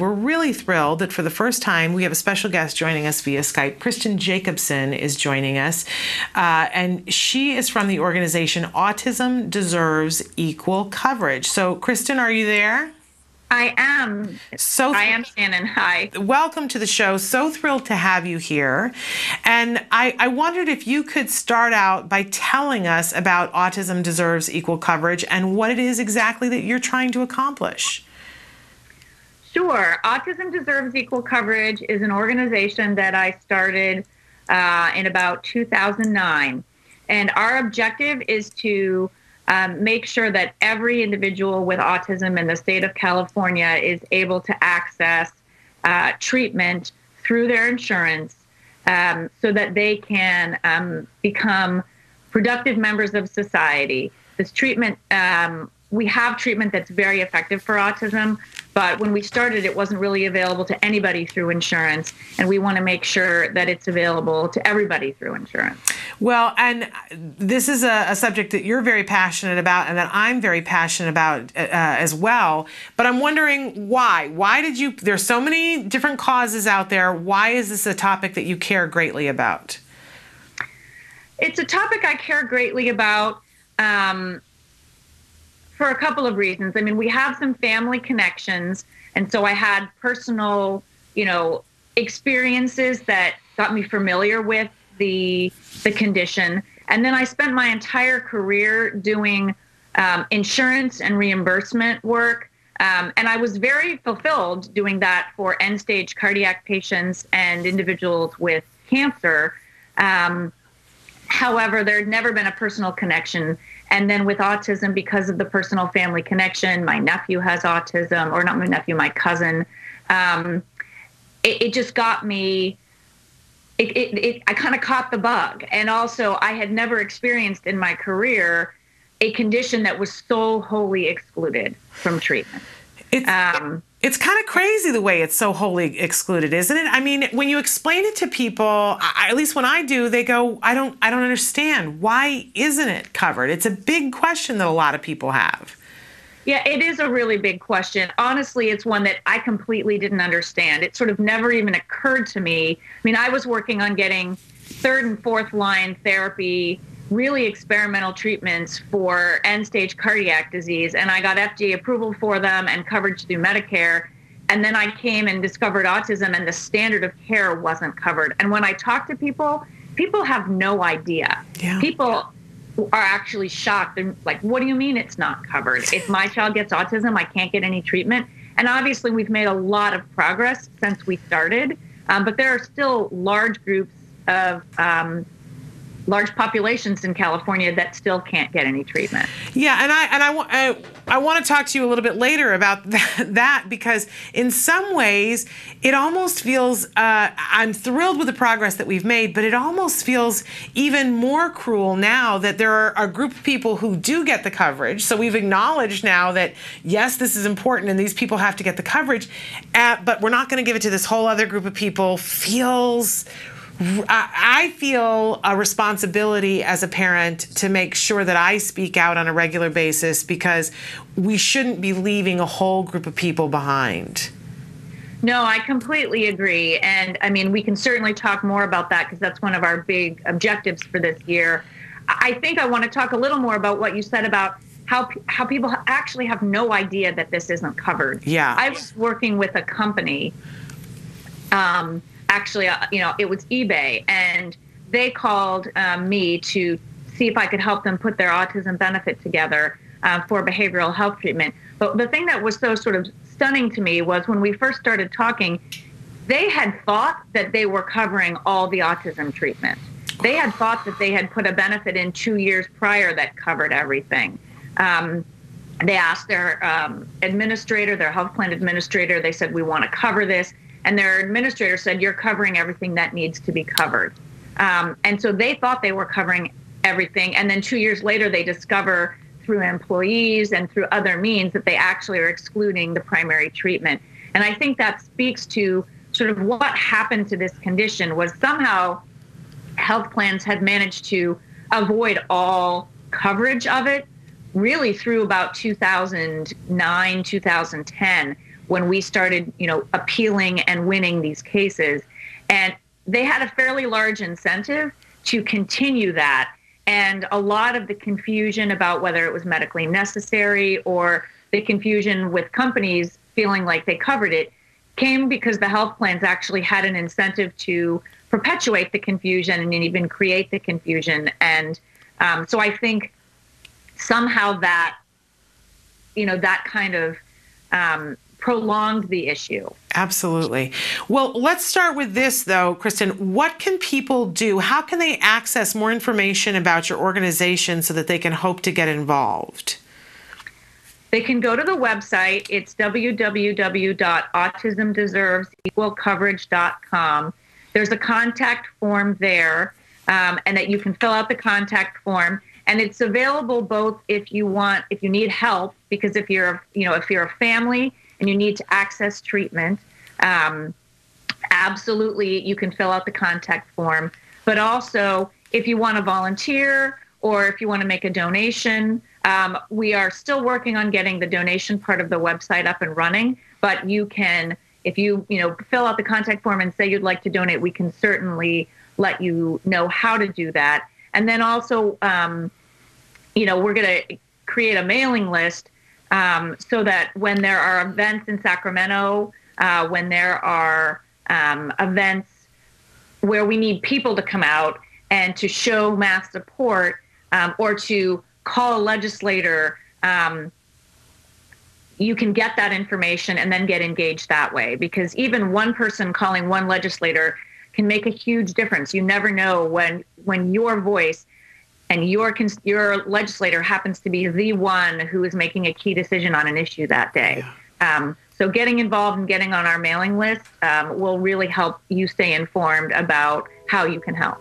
we're really thrilled that for the first time we have a special guest joining us via Skype. Kristen Jacobson is joining us, uh, and she is from the organization Autism Deserves Equal Coverage. So, Kristen, are you there? I am. So I am Shannon. Hi. Welcome to the show. So thrilled to have you here. And I, I wondered if you could start out by telling us about Autism Deserves Equal Coverage and what it is exactly that you're trying to accomplish. Sure. Autism Deserves Equal Coverage is an organization that I started uh, in about 2009. And our objective is to um, make sure that every individual with autism in the state of California is able to access uh, treatment through their insurance um, so that they can um, become productive members of society. This treatment um, we have treatment that's very effective for autism, but when we started, it wasn't really available to anybody through insurance, and we want to make sure that it's available to everybody through insurance. Well, and this is a, a subject that you're very passionate about, and that I'm very passionate about uh, as well. But I'm wondering why? Why did you? There's so many different causes out there. Why is this a topic that you care greatly about? It's a topic I care greatly about. Um, for a couple of reasons. I mean, we have some family connections, and so I had personal, you know, experiences that got me familiar with the the condition. And then I spent my entire career doing um, insurance and reimbursement work. Um, and I was very fulfilled doing that for end stage cardiac patients and individuals with cancer. Um, however, there had never been a personal connection and then with autism, because of the personal family connection, my nephew has autism, or not my nephew, my cousin. Um, it, it, just got me. It, it, it I kind of caught the bug, and also I had never experienced in my career a condition that was so wholly excluded from treatment. It's, um, it's kind of crazy the way it's so wholly excluded, isn't it? I mean, when you explain it to people, I, at least when I do, they go, "I don't, I don't understand. Why isn't it covered?" It's a big question that a lot of people have. Yeah, it is a really big question. Honestly, it's one that I completely didn't understand. It sort of never even occurred to me. I mean, I was working on getting third and fourth line therapy really experimental treatments for end stage cardiac disease. And I got FDA approval for them and coverage through Medicare. And then I came and discovered autism, and the standard of care wasn't covered. And when I talk to people, people have no idea. Yeah. People are actually shocked. They're like, what do you mean it's not covered? If my child gets autism, I can't get any treatment. And obviously, we've made a lot of progress since we started, um, but there are still large groups of um, large populations in California that still can't get any treatment. Yeah, and I and I, I, I want to talk to you a little bit later about that, that because in some ways it almost feels uh, I'm thrilled with the progress that we've made, but it almost feels even more cruel now that there are a group of people who do get the coverage. So we've acknowledged now that yes, this is important and these people have to get the coverage, uh, but we're not going to give it to this whole other group of people. Feels I feel a responsibility as a parent to make sure that I speak out on a regular basis because we shouldn't be leaving a whole group of people behind. No, I completely agree. And I mean, we can certainly talk more about that because that's one of our big objectives for this year. I think I want to talk a little more about what you said about how how people actually have no idea that this isn't covered. Yeah. I was working with a company um, actually, uh, you know, it was eBay, and they called um, me to see if I could help them put their autism benefit together uh, for behavioral health treatment. But the thing that was so sort of stunning to me was when we first started talking, they had thought that they were covering all the autism treatment. They had thought that they had put a benefit in two years prior that covered everything. Um, they asked their um, administrator, their health plan administrator, they said, We want to cover this and their administrator said you're covering everything that needs to be covered. Um, and so they thought they were covering everything. And then two years later they discover through employees and through other means that they actually are excluding the primary treatment. And i think that speaks to sort of what happened to this condition was somehow health plans had managed to avoid all coverage of it really through about 2009 2010 when we started, you know, appealing and winning these cases. And they had a fairly large incentive to continue that. And a lot of the confusion about whether it was medically necessary or the confusion with companies feeling like they covered it came because the health plans actually had an incentive to perpetuate the confusion and even create the confusion. And um, so I think somehow that, you know, that kind of um, prolonged the issue. Absolutely. Well, let's start with this, though, Kristen. What can people do? How can they access more information about your organization so that they can hope to get involved? They can go to the website. It's www.autismdeservesequalcoverage.com. There's a contact form there, um, and that you can fill out the contact form. And it's available both if you want, if you need help, because if you're, you know, if you're a family and you need to access treatment, um, absolutely you can fill out the contact form. But also, if you want to volunteer or if you want to make a donation, um, we are still working on getting the donation part of the website up and running. But you can, if you you know fill out the contact form and say you'd like to donate, we can certainly let you know how to do that. And then also, um, you know, we're going to create a mailing list um, so that when there are events in Sacramento, uh, when there are um, events where we need people to come out and to show mass support um, or to call a legislator, um, you can get that information and then get engaged that way. Because even one person calling one legislator can make a huge difference. You never know when when your voice and your your legislator happens to be the one who is making a key decision on an issue that day. Yeah. Um, so getting involved and getting on our mailing list um, will really help you stay informed about how you can help.